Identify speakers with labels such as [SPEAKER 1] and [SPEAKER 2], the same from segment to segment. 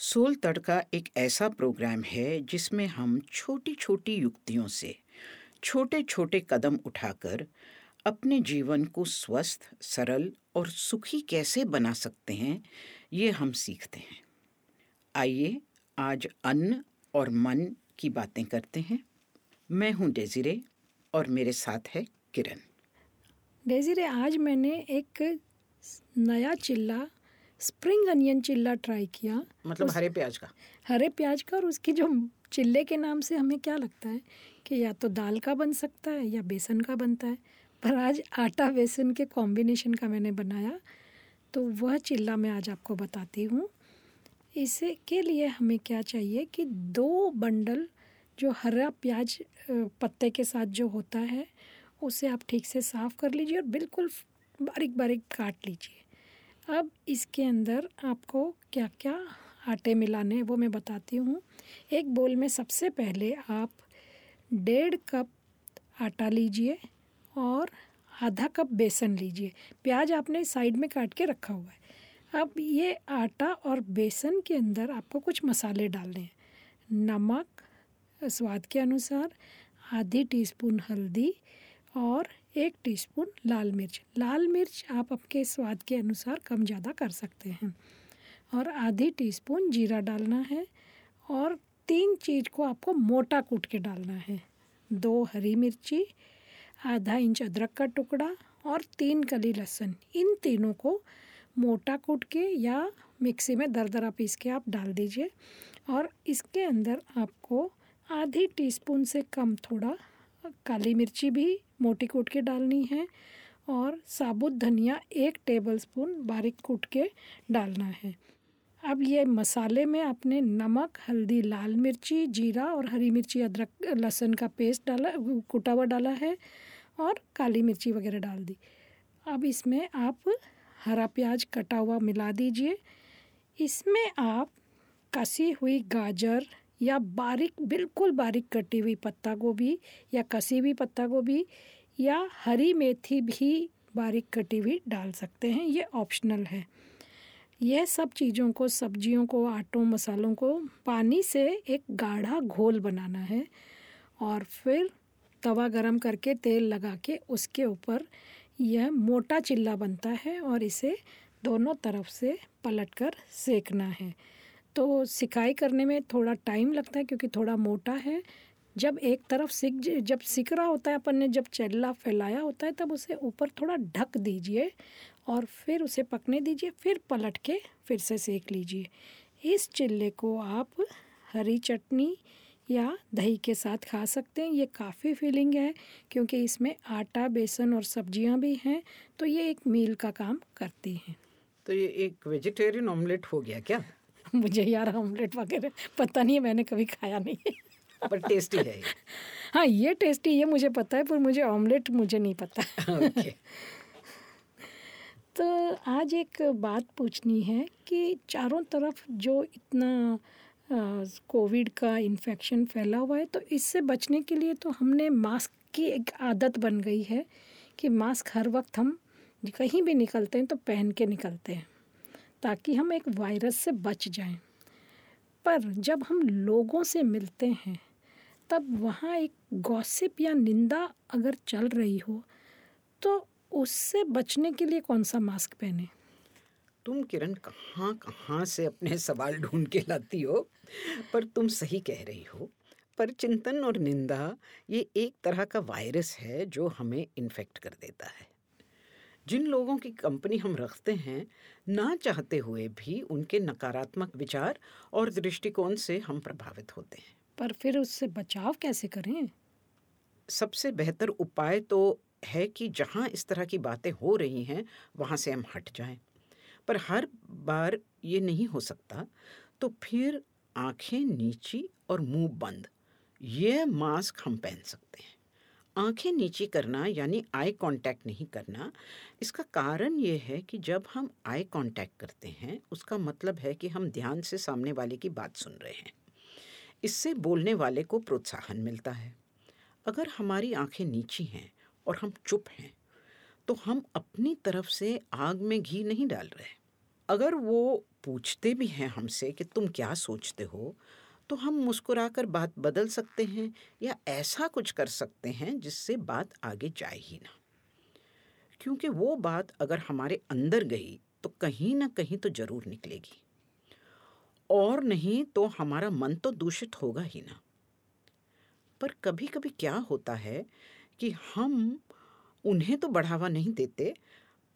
[SPEAKER 1] Soul तड़का एक ऐसा programme है जिसमें हम छोटी छोटी युक्तियों से छोटे छोटे कदम उठाकर अपने जीवन को स्वस्थ, सरल और सुखी कैसे बना सकते हैं, ये हम सीखते हैं। आइए आज अन्न और मन की बातें करते हैं। मैं हूँ डेजिरे और मेरे साथ है किरण।
[SPEAKER 2] डेजिरे, आज मैंने एक नया चिल्ला स्प्रिंग अनियन चिल्ला ट्राई किया।
[SPEAKER 1] मतलब हरे प्याज का?
[SPEAKER 2] हरे प्याज का और उसकी जो चिल्ले के नाम से हमें क्या लगता है कि या तो दाल का बन सकता है या बेसन का बनता है। पर आज आटा बेसन के कॉम्बिनेशन का मैंने बनाया। तो वह चिल्ला मैं आज आपको बताती हूँ। इसे के लिए हमें क्या चाहिए कि दो बंडल जो हरा प्याज पत्ते के साथ जो होता है उसे आप ठीक से साफ़ कर लीजिए और बिल्कुल बारीक बारीक काट लीजिए। अब इसके अंदर आपको क्या क्या आटे मिलाने वो मैं बताती हूँ। एक बोल में सबसे पहले आप डेढ़ कप आटा लीजिए और आधा कप बेसन लीजिए। प्याज आपने साइड में काट के रखा हुआ है। अब ये आटा और बेसन के अंदर आपको कुछ मसाले डालने हैं। नमक, स्वाद के अनुसार, आधी टीस्पून हल्दी और एक टीस्पून लाल मिर्च। लाल मिर्च आप आपके स्वाद के अनुसार कम ज़्यादा कर सकते हैं। और आधी टीस्पून जीरा डालना है और तीन चीज़ को आपको मोटा कूट के डालना है। दो हरी मिर्ची, आधा इंच अदरक का टुकड़ा और तीन कली लहसुन। इन तीनों को मोटा कूट के या मिक्सी में दरदरा पीस के आप डाल दीजिए। और इसके अंदर आपको आधी टीस्पून से कम थोड़ा काली मिर्ची भी मोटी कूट के डालनी है और साबुत धनिया एक टेबलस्पून बारीक कूट के डालना है। अब ये मसाले में आपने नमक, हल्दी, लाल मिर्ची, जीरा और हरी मिर्ची, अदरक, लहसुन का पेस्ट डाला, कुटा हुआ डाला है और काली मिर्ची वगैरह डाल दी। अब इसमें आप हरा प्याज कटा हुआ मिला दीजिए। इसमें आप कसी हुई गाजर या बारीक, बिल्कुल बारीक कटी हुई पत्ता गोभी या कसी हुई पत्ता गोभी या हरी मेथी भी बारीक कटी हुई डाल सकते हैं। ये ऑप्शनल है। यह सब चीज़ों को, सब्जियों को, आटों, मसालों को पानी से एक गाढ़ा घोल बनाना है और फिर तवा गरम करके तेल लगा के उसके ऊपर यह मोटा चिल्ला बनता है और इसे दोनों तरफ़ से पलटकर सेकना है। तो सिकाई करने में थोड़ा टाइम लगता है क्योंकि थोड़ा मोटा है। जब एक तरफ़ सिक जब सिक रहा होता है अपन ने, जब चेल्ला फैलाया होता है, तब उसे ऊपर थोड़ा ढक दीजिए और फिर उसे पकने दीजिए, फिर पलट के फिर से सेक लीजिए। इस चिल्ले को आप हरी चटनी या दही के साथ खा सकते हैं। ये काफ़ी फीलिंग है क्योंकि इसमें आटा, बेसन और सब्ज़ियाँ भी हैं तो ये एक मील का काम करती हैं।
[SPEAKER 1] तो ये एक वेजिटेरियन ऑमलेट हो गया क्या?
[SPEAKER 2] मुझे यार ऑमलेट वगैरह पता नहीं है मैंने कभी खाया नहीं
[SPEAKER 1] पर टेस्टी है
[SPEAKER 2] हाँ ये टेस्टी ये मुझे पता है पर मुझे ऑमलेट मुझे नहीं पता। Okay. तो आज एक बात पूछनी है कि चारों तरफ़ जो इतना कोविड का इन्फेक्शन फैला हुआ है तो इससे बचने के लिए तो हमने मास्क की एक आदत बन गई है कि मास्क हर वक्त हम कहीं भी निकलते हैं तो पहन के निकलते हैं। ताकि हम एक वायरस से बच जाएँ। पर जब हम लोगों से मिलते हैं, तब वहाँ एक गॉसिप या निंदा अगर चल रही हो तो उससे बचने के लिए कौन सा मास्क पहने?
[SPEAKER 1] तुम किरण कहाँ कहाँ से अपने सवाल ढूंढ के लाती हो? पर तुम सही कह रही हो। पर चिंतन और निंदा, ये एक तरह का वायरस है जो हमें इन्फेक्ट कर देता है। जिन लोगों की कंपनी हम रखते हैं ना चाहते हुए भी उनके नकारात्मक विचार और दृष्टिकोण से हम प्रभावित होते हैं।
[SPEAKER 2] पर फिर उससे बचाव कैसे करें?
[SPEAKER 1] सबसे बेहतर उपाय तो है कि जहाँ इस तरह की बातें हो रही हैं वहाँ से हम हट जाएँ। पर हर बार ये नहीं हो सकता तो फिर आँखें नीची और मुँह बंद ये मास्क हम पहन सकते हैं। आँखें नीची करना यानी आई कांटेक्ट नहीं करना, इसका कारण ये है कि जब हम आई कांटेक्ट करते हैं, उसका मतलब है कि हम ध्यान से सामने वाले की बात सुन रहे हैं। इससे बोलने वाले को प्रोत्साहन मिलता है। अगर हमारी आँखें नीची हैं और हम चुप हैं तो हम अपनी तरफ़ से आग में घी नहीं डाल रहे। अगर वो पूछते भी हैं हमसे कि तुम क्या सोचते हो तो हम मुस्कुराकर बात बदल सकते हैं या ऐसा कुछ कर सकते हैं जिससे बात आगे जाए ही ना। क्योंकि वो बात अगर हमारे अंदर गई तो कहीं ना कहीं तो ज़रूर निकलेगी। और नहीं तो हमारा मन तो दूषित होगा ही ना। पर कभी कभी क्या होता है कि हम उन्हें तो बढ़ावा नहीं देते,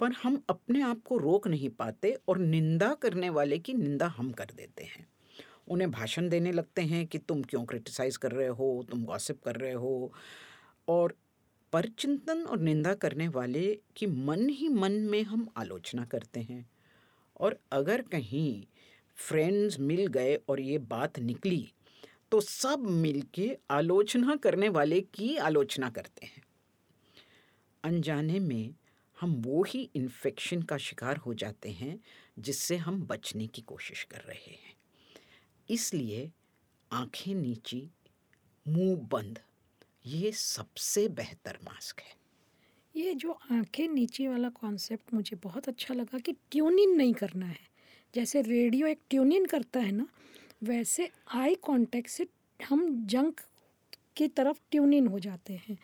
[SPEAKER 1] पर हम अपने आप को रोक नहीं पाते और निंदा करने वाले की निंदा हम कर देते हैं। उन्हें भाषण देने लगते हैं कि तुम क्यों क्रिटिसाइज़ कर रहे हो, तुम गॉसिप कर रहे हो? और परचिंतन और निंदा करने वाले की मन ही मन में हम आलोचना करते हैं। और अगर कहीं फ्रेंड्स मिल गए और ये बात निकली तो सब मिलके आलोचना करने वाले की आलोचना करते हैं। अनजाने में हम वो ही इन्फेक्शन का शिकार हो जाते हैं जिससे हम बचने की कोशिश कर रहे हैं। इसलिए आँखें नीची, मुँह बंद, ये सबसे बेहतर मास्क है।
[SPEAKER 2] ये जो आँखें नीचे वाला कॉन्सेप्ट मुझे बहुत अच्छा लगा कि ट्यून इन नहीं करना है। जैसे रेडियो एक ट्यून इन करता है ना, वैसे आई कांटेक्ट से हम जंक की तरफ़ ट्यून इन हो जाते हैं।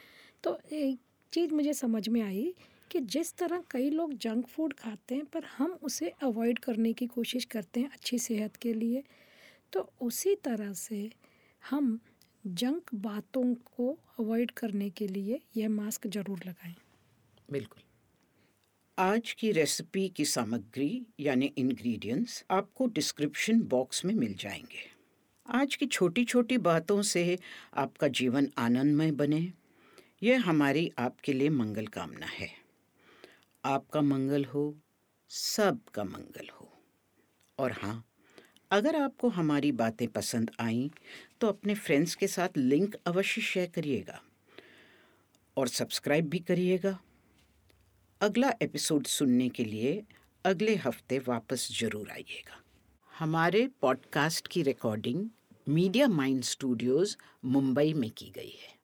[SPEAKER 2] तो एक चीज़ मुझे समझ में आई कि जिस तरह कई लोग जंक फ़ूड खाते हैं, पर हम उसे अवॉइड करने की कोशिश करते हैं अच्छी सेहत के लिए तो उसी तरह से हम जंक बातों को अवॉइड करने के लिए यह मास्क ज़रूर लगाएँ।
[SPEAKER 1] बिल्कुल। आज की रेसिपी की सामग्री, यानी इंग्रेडिएंट्स आपको डिस्क्रिप्शन बॉक्स में मिल जाएँगे। आज की छोटी छोटी बातों से आपका जीवन आनंदमय बने। यह हमारी आपके लिए मंगल कामना है। आपका मंगल हो, सबका मंगल हो। और हाँ अगर आपको हमारी बातें पसंद आईं तो अपने फ्रेंड्स के साथ लिंक अवश्य शेयर करिएगा और सब्सक्राइब भी करिएगा। अगला एपिसोड सुनने के लिए अगले हफ़्ते वापस ज़रूर आइएगा। हमारे पॉडकास्ट की recording Media Mind Studios Mumbai में की गई है।